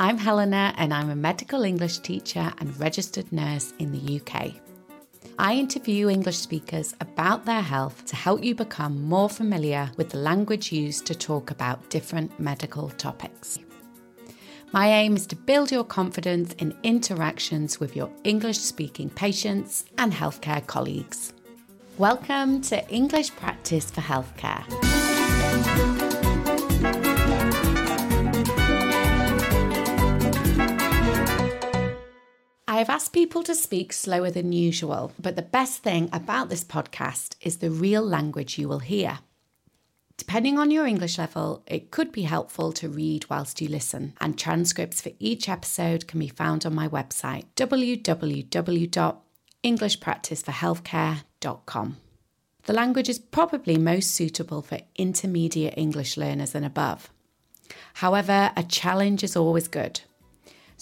I'm Helena and I'm a medical English teacher and registered nurse in the UK. I interview English speakers about their health to help you become more familiar with the language used to talk about different medical topics. My aim is to build your confidence in interactions with your English speaking patients and healthcare colleagues. Welcome to English Practice for Healthcare. Have asked people to speak slower than usual, but the best thing about this podcast is the real language you will hear. Depending on your English level, it could be helpful to read whilst you listen, and transcripts for each episode can be found on my website www.englishpracticeforhealthcare.com. The language is probably most suitable for intermediate English learners and above. However, a challenge is always good.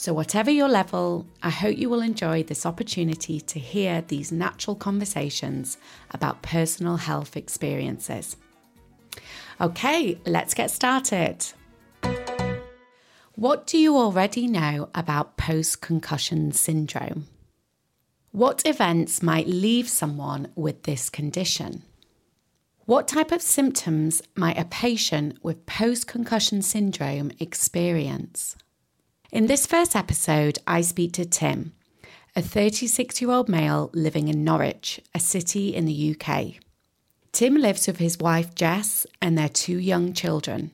So, whatever your level, I hope you will enjoy this opportunity to hear these natural conversations about personal health experiences. Okay, let's get started. What do you already know about post concussion syndrome? What events might leave someone with this condition? What type of symptoms might a patient with post concussion syndrome experience? In this first episode, I speak to Tim, a 36 year old male living in Norwich, a city in the UK. Tim lives with his wife Jess and their two young children.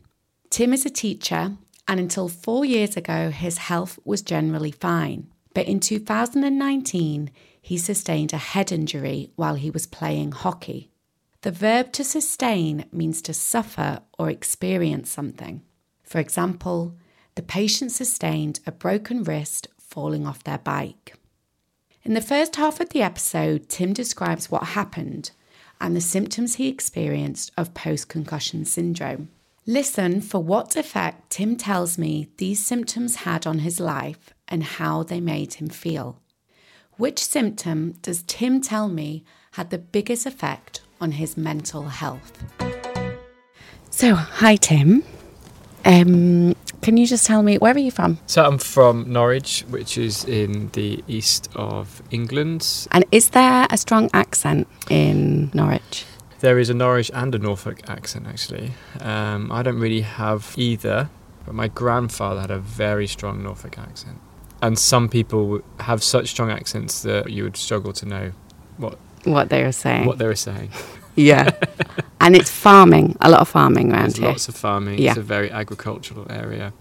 Tim is a teacher, and until four years ago, his health was generally fine. But in 2019, he sustained a head injury while he was playing hockey. The verb to sustain means to suffer or experience something. For example, the patient sustained a broken wrist falling off their bike. In the first half of the episode, Tim describes what happened and the symptoms he experienced of post concussion syndrome. Listen for what effect Tim tells me these symptoms had on his life and how they made him feel. Which symptom does Tim tell me had the biggest effect on his mental health? So, hi Tim. Um, can you just tell me where are you from? So I'm from Norwich, which is in the east of England. And is there a strong accent in Norwich? There is a Norwich and a Norfolk accent, actually. Um, I don't really have either, but my grandfather had a very strong Norfolk accent. And some people have such strong accents that you would struggle to know what what they were saying. What they were saying. Yeah. and it's farming, a lot of farming around There's here. lots of farming. Yeah. It's a very agricultural area.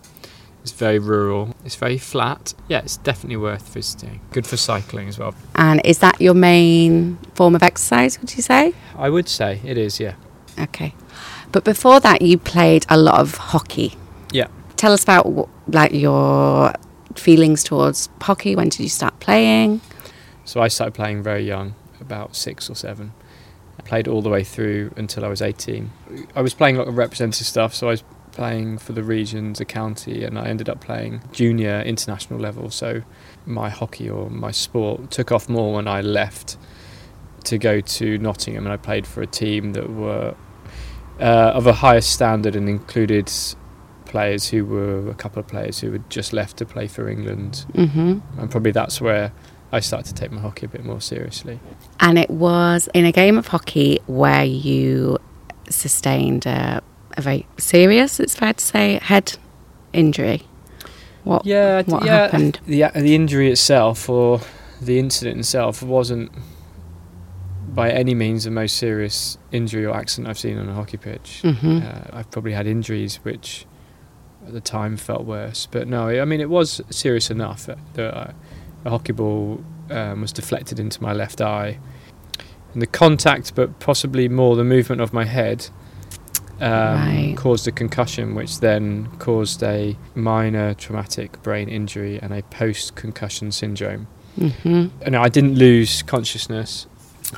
It's very rural. It's very flat. Yeah, it's definitely worth visiting. Good for cycling as well. And is that your main form of exercise, would you say? I would say it is, yeah. Okay. But before that, you played a lot of hockey. Yeah. Tell us about like your feelings towards hockey. When did you start playing? So I started playing very young, about six or seven. I played all the way through until I was 18. I was playing a lot of representative stuff, so I was playing for the regions, a county, and I ended up playing junior international level. So my hockey or my sport took off more when I left to go to Nottingham, and I played for a team that were uh, of a higher standard and included players who were a couple of players who had just left to play for England, hmm and probably that's where I started to take my hockey a bit more seriously. And it was in a game of hockey where you sustained a, a very serious, it's fair to say, head injury. What? Yeah, what yeah, happened? The the injury itself or the incident itself wasn't by any means the most serious injury or accident I've seen on a hockey pitch. hmm Uh, I've probably had injuries which at the time felt worse, but no, I mean it was serious enough that uh, a hockey ball um, was deflected into my left eye, and the contact, but possibly more the movement of my head. Um, Right. Caused a concussion, which then caused a minor traumatic brain injury and a post-concussion syndrome. hmm And I didn't lose consciousness.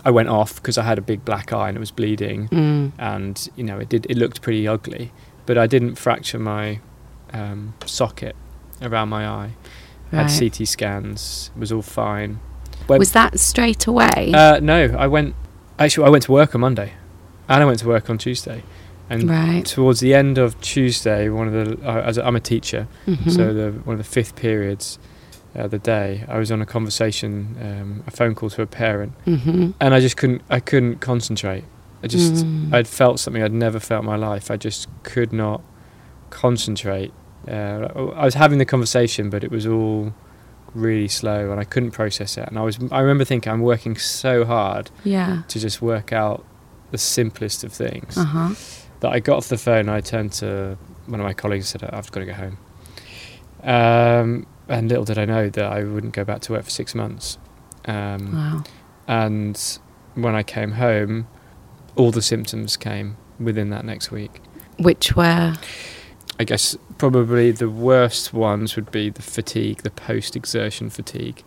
I went off because I had a big black eye and it was bleeding Mm. and you know it did it looked pretty ugly but i didn't fracture my um, socket around my eye Right. had ct scans it was all fine When- Was that straight away? uh, no i went actually i went to work on monday and i went to work on tuesday And Right. towards the end of Tuesday, one of the uh, as a, I'm a teacher, Mhm. so the one of the fifth periods of the day, I was on a conversation, um, a phone call to a parent, Mhm. and I just couldn't I couldn't concentrate. I just Mm. I'd felt something I'd never felt in my life. I just could not concentrate. Uh, I was having the conversation, but it was all really slow, and I couldn't process it. And I was I remember thinking I'm working so hard Yeah. to just work out the simplest of things Uh huh. that I got off the phone. I turned to one of my colleagues and said, "I've got to go home." Um, and little did I know that I wouldn't go back to work for six months. Um, Wow. and when I came home, all the symptoms came within that next week. Which were. I guess probably the worst ones would be the fatigue, the post-exertion fatigue.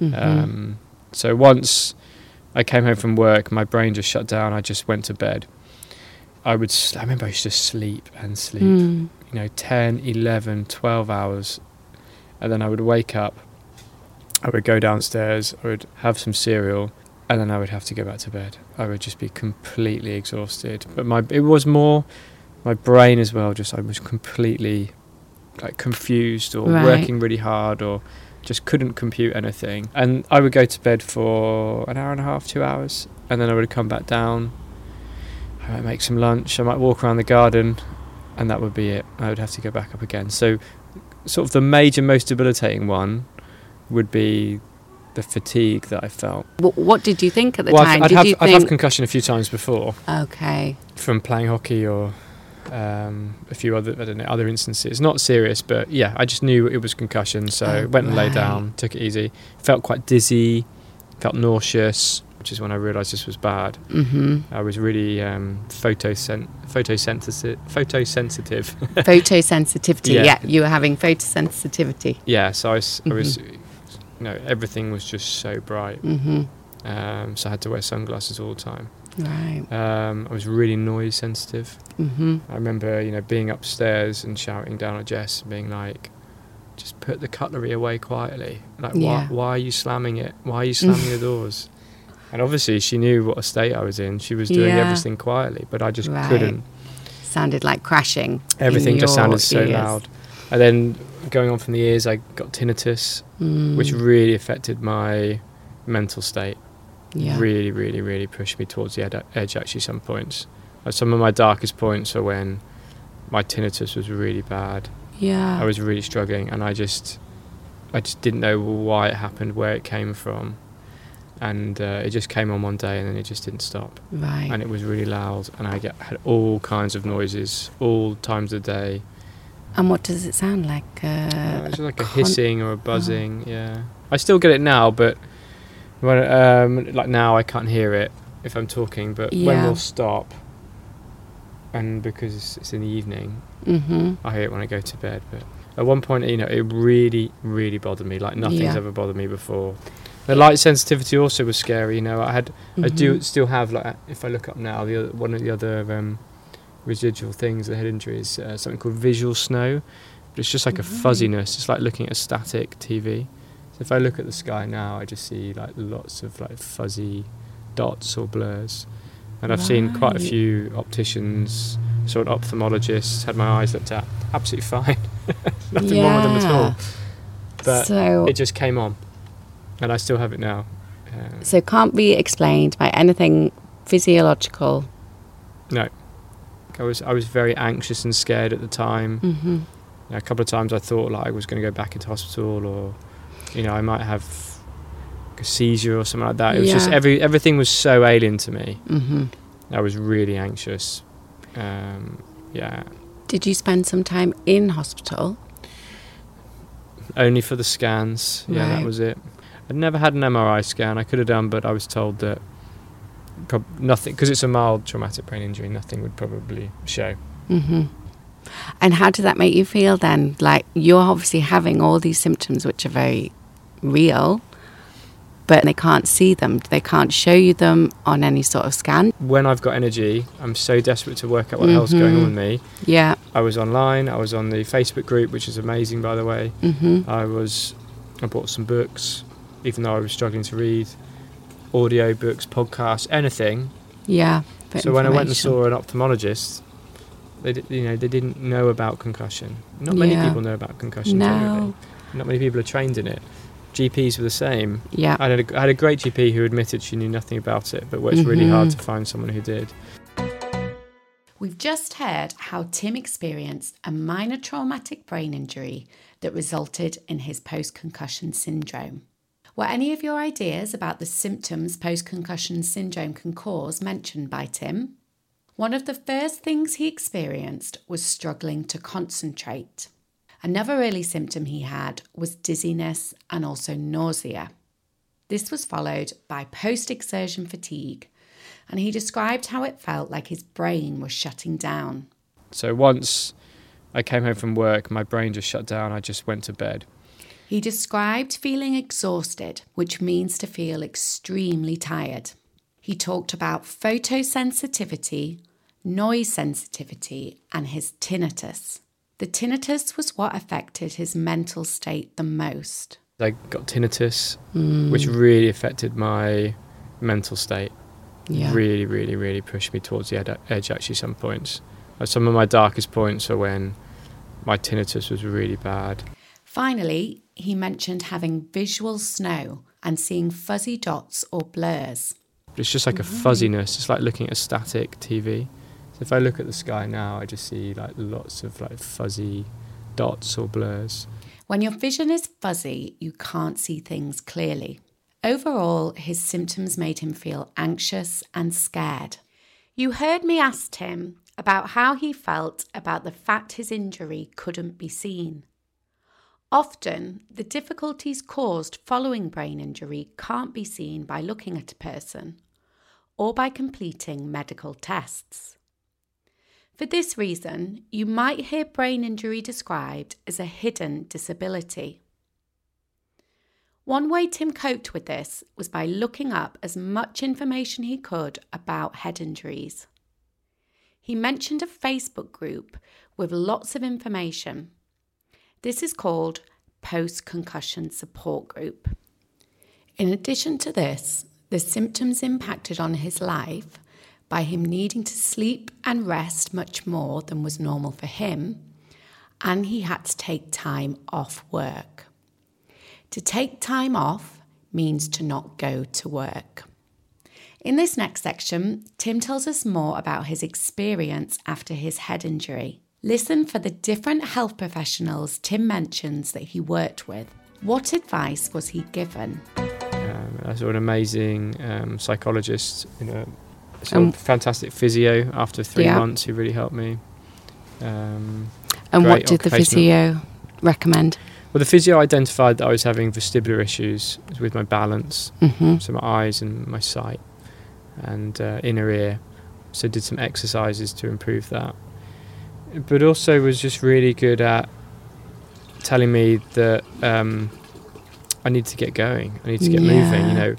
mhm. Um, so once I came home from work, my brain just shut down. I just went to bed. I would. I remember I used to sleep and sleep. Mm. You know, 10, 11, 12 hours, and then I would wake up. I would go downstairs. I would have some cereal, and then I would have to go back to bed. I would just be completely exhausted. But my it was more my brain as well. Just I was completely like confused or Right. working really hard or just couldn't compute anything. And I would go to bed for an hour and a half, two hours, and then I would come back down. I might make some lunch. I might walk around the garden, and that would be it. I would have to go back up again. So, sort of the major, most debilitating one would be the fatigue that I felt. What did you think at the well, time? I'd, did have, I'd have concussion a few times before okay. from playing hockey or um, a few other I don't know other instances. Not serious, but yeah, I just knew it was concussion, so Oh, went and lay right. down, took it easy. Felt quite dizzy, felt nauseous, which is when I realised this was bad. Mm-hmm. I was really um, photosen- photosensitive. Photosensitive. Photosensitivity. Yeah. Yeah. you were having photosensitivity. yeah, so I was, I was, you know, everything was just so bright. Mm-hmm. Um, so I had to wear sunglasses all the time. Right. Um, I was really noise sensitive. Mm-hmm. I remember, you know, being upstairs and shouting down at Jess, and being like, "Just put the cutlery away quietly. Like, Yeah. why, why are you slamming it? Why are you slamming the doors?" And obviously, she knew what a state I was in. She was doing Yeah. everything quietly, but I just Right. couldn't. Sounded like crashing. in Everything just sounded so ears. loud. And then going on from the ears, I got tinnitus, Mm. which really affected my mental state. yeah. Really, really, really pushed me towards the ed- edge. Actually, some points. Like some of my darkest points are when my tinnitus was really bad. yeah. I was really struggling, and I just, I just didn't know why it happened, where it came from, and uh, it just came on one day, and then it just didn't stop, right. and it was really loud, and I get had all kinds of noises all times of the day. And what does it sound like? Uh, Uh, it's like a con- hissing or a buzzing. Yeah, I still get it now, but when um, like now I can't hear it if I'm talking. But when Yeah. we'll stop, and because it's, in the evening, Mm-hmm. I hate it when I go to bed. But at one point, you know, it really, really bothered me. Like nothing's Yeah. ever bothered me before. The light sensitivity also was scary. You know, I had, I do Mhm. still have like if I look up now, the other, one of the other um, residual things, the head injury is uh, something called visual snow. But it's just like a fuzziness. It's like looking at a static TV. So if I look at the sky now, I just see like lots of like fuzzy dots or blurs. And I've seen quite a few opticians, saw an ophthalmologist, had my eyes looked at, absolutely fine. Nothing wrong with them at all. But so, It just came on, and I still have it now. Uh, so it can't be explained by anything physiological. no, I was I was very anxious and scared at the time. Mm-hmm. a couple of times I thought like I was going to go back into hospital, or you know I might have a seizure or something like that. It was just every everything was so alien to me. Mm-hmm. I was really anxious. Um, yeah, Did you spend some time in hospital? only for the scans. Yeah, Right. that was it. I'd never had an MRI scan. I could have done, but I was told that prob- nothing because it's a mild traumatic brain injury. Nothing would probably show. Mm-hmm. And how did that make you feel then? Like you're obviously having all these symptoms which are very real, but they can't see them. They can't show you them on any sort of scan. When I've got energy, I'm so desperate to work out what the hell's going on Mhm. with me. Yeah. I was online. I was on the Facebook group, which is amazing, by the way. Mm-hmm. I was. I bought some books, even though I was struggling to read. Audio books, podcasts, anything. Yeah. so when I went and saw an ophthalmologist, They di- you know they didn't know about concussion. Not many Yeah. people know about concussion. generally. No. Not many people are trained in it. GPs were the same. Yeah. I had a, I had a great GP who admitted she knew nothing about it, but worked really hard Mhm. to find someone who did. We've just heard how Tim experienced a minor traumatic brain injury that resulted in his post concussion syndrome. Were any of your ideas about the symptoms post concussion syndrome can cause mentioned by Tim? One of the first things he experienced was struggling to concentrate. Another early symptom he had was dizziness and also nausea. This was followed by post exertion fatigue, and he described how it felt like his brain was shutting down. So once I came home from work, my brain just shut down. I just went to bed. He described feeling exhausted, which means to feel extremely tired. He talked about photosensitivity, noise sensitivity, and his tinnitus. The tinnitus was what affected his mental state the most. I got tinnitus, hmm. which really affected my mental state. Yeah. Really, really, really pushed me towards the ed- edge. Actually, some points. Some of my darkest points are when my tinnitus was really bad. Finally, he mentioned having visual snow and seeing fuzzy dots or blurs. It's just like a mm-hmm. fuzziness. It's like looking at a static TV. If I look at the sky now, I just see like lots of like fuzzy dots or blurs. When your vision is fuzzy, you can't see things clearly. Overall, his symptoms made him feel anxious and scared. You heard me ask him about how he felt about the fact his injury couldn't be seen. Often, the difficulties caused following brain injury can't be seen by looking at a person or by completing medical tests. For this reason, you might hear brain injury described as a hidden disability. One way Tim coped with this was by looking up as much information he could about head injuries. He mentioned a Facebook group with lots of information. This is called Post Concussion Support Group. In addition to this, the symptoms impacted on his life by him needing to sleep and rest much more than was normal for him, and he had to take time off work. To take time off means to not go to work. In this next section, Tim tells us more about his experience after his head injury. Listen for the different health professionals Tim mentions that he worked with. What advice was he given? Um, I saw an amazing um, psychologist, you know, sort Um, fantastic physio after three Yeah. months who really helped me. Um, And what did the physio recommend? well, the physio identified that I was having vestibular issues with my balance, hmm so my eyes and my sight and uh, inner ear. So did some exercises to improve that. But also was just really good at telling me that um, I need to get going. I need to get moving. You know,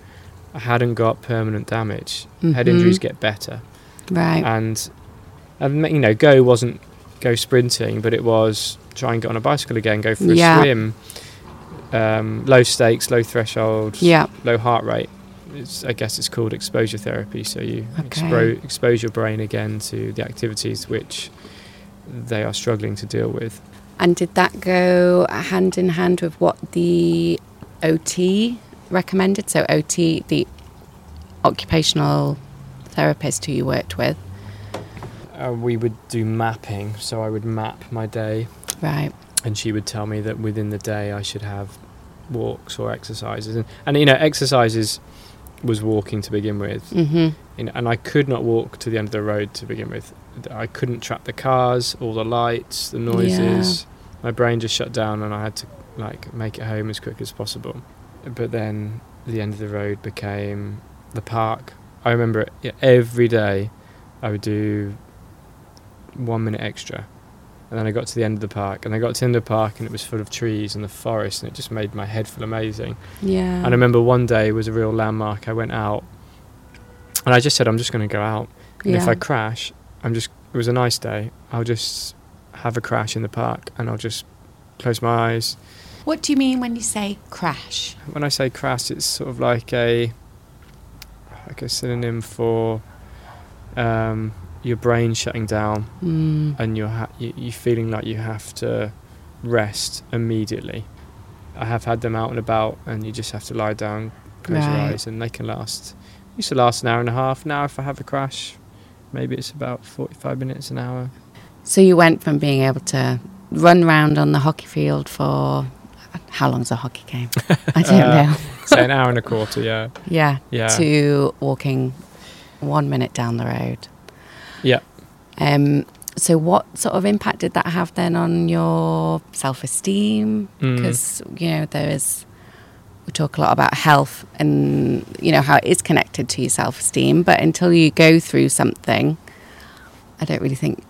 I hadn't got permanent damage. Head Mhm. injuries get better, Right. and and you know, go wasn't go sprinting, but it was try and get on a bicycle again, go for a Yeah. swim. Um, low stakes, low threshold, yeah. low heart rate. It's, I guess it's called exposure therapy. So you Okay. expro- expose your brain again to the activities which they are struggling to deal with. And did that go hand in hand with what the OT recommended? So OT, the occupational therapist who you worked with, Uh, we would do mapping, so I would map my day, right? and she would tell me that within the day I should have walks or exercises, and, and you know, exercises was walking to begin with, hmm you know, and I could not walk to the end of the road to begin with. I couldn't track the cars, all the lights, the noises. My brain just shut down, and I had to like make it home as quick as possible. But then the end of the road became the park. I remember it, yeah, every day. I would do one minute extra, and then I got to the end of the park, and I got to the end of the park, and it was full of trees and the forest, and it just made my head feel amazing. Yeah. And I remember one day it was a real landmark. I went out, and I just said, "I'm just going to go out, and if I crash, I'm just." It was a nice day. I'll just have a crash in the park, and I'll just close my eyes. What do you mean when you say crash? When I say crash, it's sort of like a like a synonym for um, your brain shutting down Mm. and you're ha- you, you're feeling like you have to rest immediately. I have had them out and about, and you just have to lie down, close your eyes, and they can last. Used to last an hour and a half. Now, if I have a crash, maybe it's about forty-five minutes, an hour. So you went from being able to run around on the hockey field for how long's a hockey game? I don't Uh, know. So an hour and a quarter. Yeah, Yeah. yeah, To walking one minute down the road. yeah. Um, so what sort of impact did that have then on your self-esteem? Mm. Because you know there is we talk a lot about health and you know how it is connected to your self-esteem, but until you go through something, I don't really think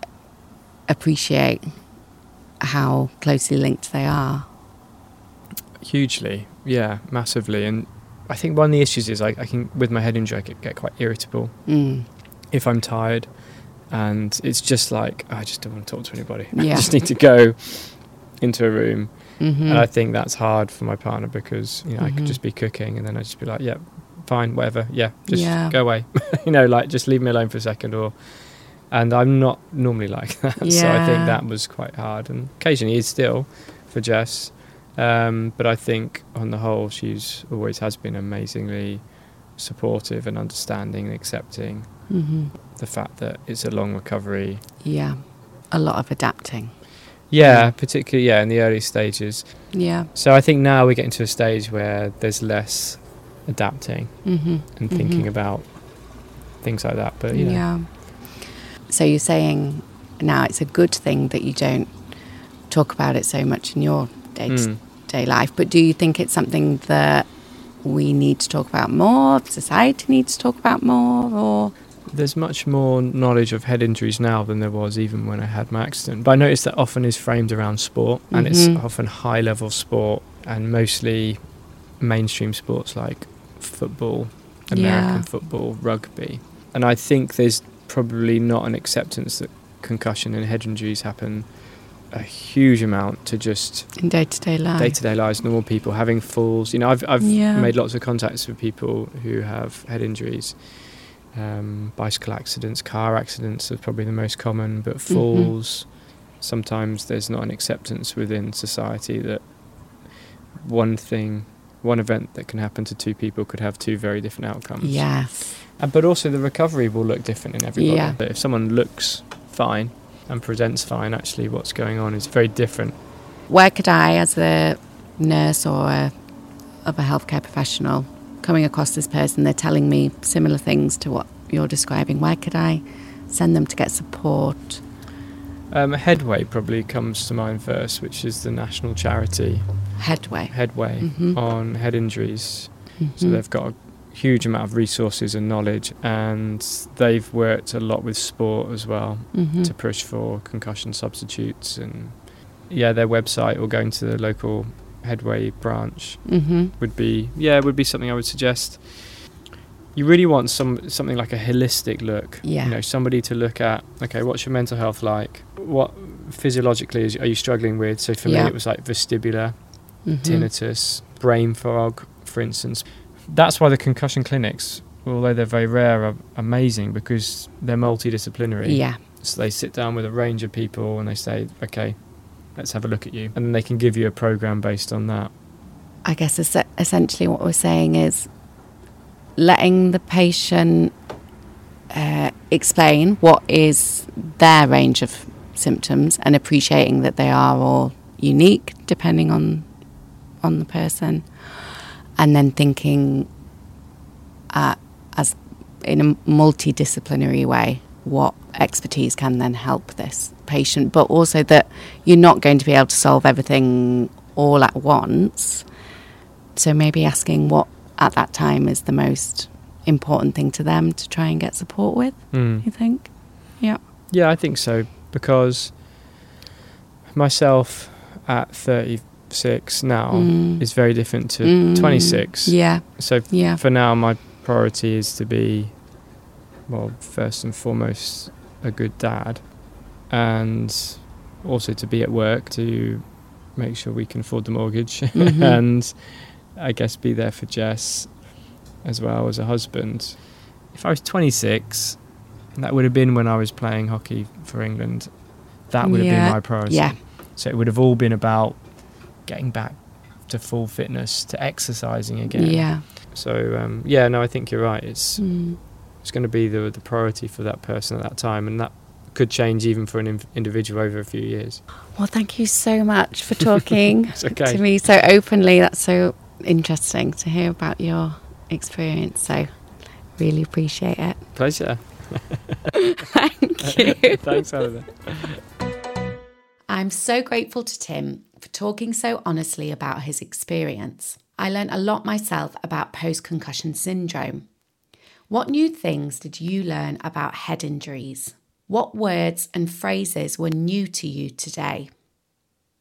appreciate how closely linked they are. Hugely, yeah, massively. And I think one of the issues is I, I can, with my head injury, I get, get quite irritable Mm. if I'm tired, and it's just like I just don't want to talk to anybody. I just need to go into a room, hmm and I think that's hard for my partner because you know I could Mhm. just be cooking, and then I would just be like, yeah, fine, whatever, yeah, just Yeah. go away, you know, like just leave me alone for a second, or. And I'm not normally like that, so I think that was quite hard, and occasionally is still for Jess. Um, but I think on the whole, she's always has been amazingly supportive and understanding and accepting hmm the fact that it's a long recovery. Yeah, a lot of adapting. Yeah, particularly yeah in the early stages. Yeah. So I think now we're getting to a stage where there's less adapting hmm and thinking about things like that. But you know, Yeah. So you're saying now it's a good thing that you don't talk about it so much in your day to mm, day life, but do you think it's something that we need to talk about more, society needs to talk about more, or there's much more knowledge of head injuries now than there was even when I had my accident. But I noticed that often is framed around sport, and Mhm. it's often high level sport and mostly mainstream sports like football, American Yeah. football, rugby. And I think there's probably not an acceptance that concussion and head injuries happen a huge amount to just in day to day life? day to day lives, normal people having falls. You know, I've I've Yeah. made lots of contacts with people who have head injuries, um, bicycle accidents, car accidents are probably the most common, but Mm-hmm. falls. Sometimes there's not an acceptance within society that one thing, one event that can happen to two people could have two very different outcomes. Yes. Uh, but also the recovery will look different in everybody. Yeah. But if someone looks fine and presents fine, actually what's going on is very different. Where could I, as a nurse or a, of a healthcare professional, coming across this person, they're telling me similar things to what you're describing, where could I send them to get support? Um, Headway probably comes to mind first, which is the national charity Headway. Headway Mhm. on head injuries. So Mhm. they've got a huge amount of resources and knowledge, and they've worked a lot with sport as well Mhm. to push for concussion substitutes. And yeah, their website or going to the local Headway branch Mhm. would be yeah would be something I would suggest. You really want some something like a holistic look. Yeah. You know, somebody to look at. Okay, what's your mental health like? What physiologically is, are you struggling with? So for Yeah. me, it was like vestibular, Mhm. tinnitus, brain fog, for instance. That's why the concussion clinics, although they're very rare, are amazing because they're multidisciplinary. Yeah. So they sit down with a range of people and they say, okay, let's have a look at you. And then they can give you a program based on that. I guess es- essentially what we're saying is letting the patient uh, explain what is their range of symptoms and appreciating that they are all unique depending on on the person, and then thinking uh, as in a multidisciplinary way what expertise can then help this patient, but also that you're not going to be able to solve everything all at once. So maybe asking what at that time is the most important thing to them to try and get support with, Mm. you think? Yeah. Yeah, I think so because myself at 36 now Mm. is very different to Mm. 26. Yeah. So Yeah. for now, my priority is to be, well, first and foremost, a good dad, and also to be at work to make sure we can afford the mortgage, Mhm. and I guess be there for Jess as well as a husband. If I was 26 that would have been when I was playing hockey for England. That would have been my priority. Yeah. So it would have all been about getting back to full fitness, to exercising again. Yeah. So um, yeah, no, I think you're right. It's Mm. it's going to be the the priority for that person at that time, and that could change even for an in- individual over a few years. Well, thank you so much for talking okay. to me so openly. That's so interesting to hear about your experience. So, really appreciate it. Pleasure. Thank you. Thanks, Helena. I'm so grateful to Tim for talking so honestly about his experience. I learned a lot myself about post concussion syndrome. What new things did you learn about head injuries? What words and phrases were new to you today?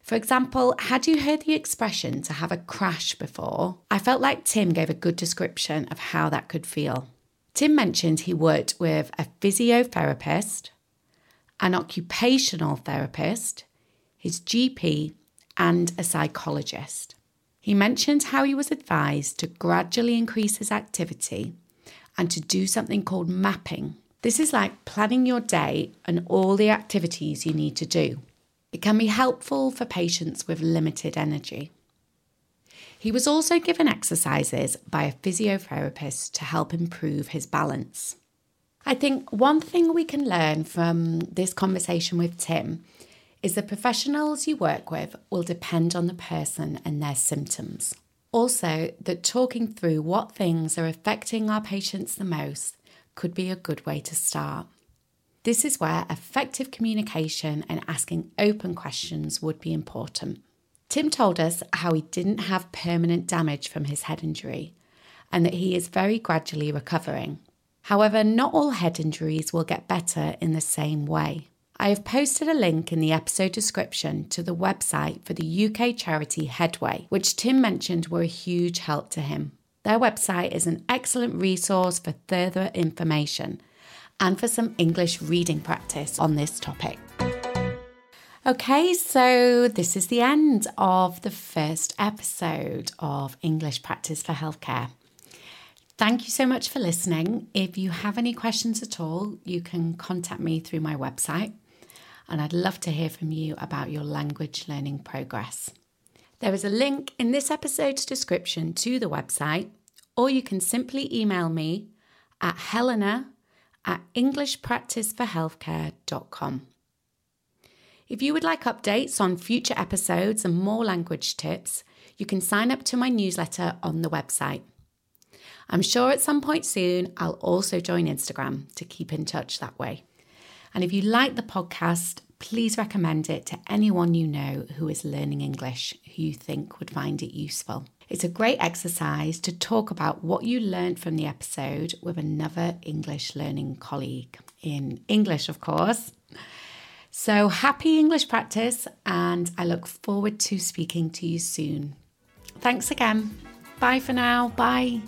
For example, had you heard the expression to have a crash before? I felt like Tim gave a good description of how that could feel. Tim mentioned he worked with a physiotherapist, an occupational therapist, his GP, and a psychologist. He mentioned how he was advised to gradually increase his activity and to do something called mapping. This is like planning your day and all the activities you need to do. It can be helpful for patients with limited energy. He was also given exercises by a physiotherapist to help improve his balance. I think one thing we can learn from this conversation with Tim is the professionals you work with will depend on the person and their symptoms. Also, that talking through what things are affecting our patients the most could be a good way to start. This is where effective communication and asking open questions would be important. Tim told us how he didn't have permanent damage from his head injury and that he is very gradually recovering. However, not all head injuries will get better in the same way. I have posted a link in the episode description to the website for the UK charity Headway, which Tim mentioned were a huge help to him. Their website is an excellent resource for further information and for some English reading practice on this topic. Okay, so this is the end of the first episode of English Practice for Healthcare. Thank you so much for listening. If you have any questions at all, you can contact me through my website, and I'd love to hear from you about your language learning progress. There is a link in this episode's description to the website, or you can simply email me at helena at englishpracticeforhealthcare.com. If you would like updates on future episodes and more language tips, you can sign up to my newsletter on the website. I'm sure at some point soon I'll also join Instagram to keep in touch that way. And if you like the podcast, please recommend it to anyone you know who is learning English who you think would find it useful. It's a great exercise to talk about what you learned from the episode with another English learning colleague, in English, of course. So happy English practice, and I look forward to speaking to you soon. Thanks again. Bye for now. Bye.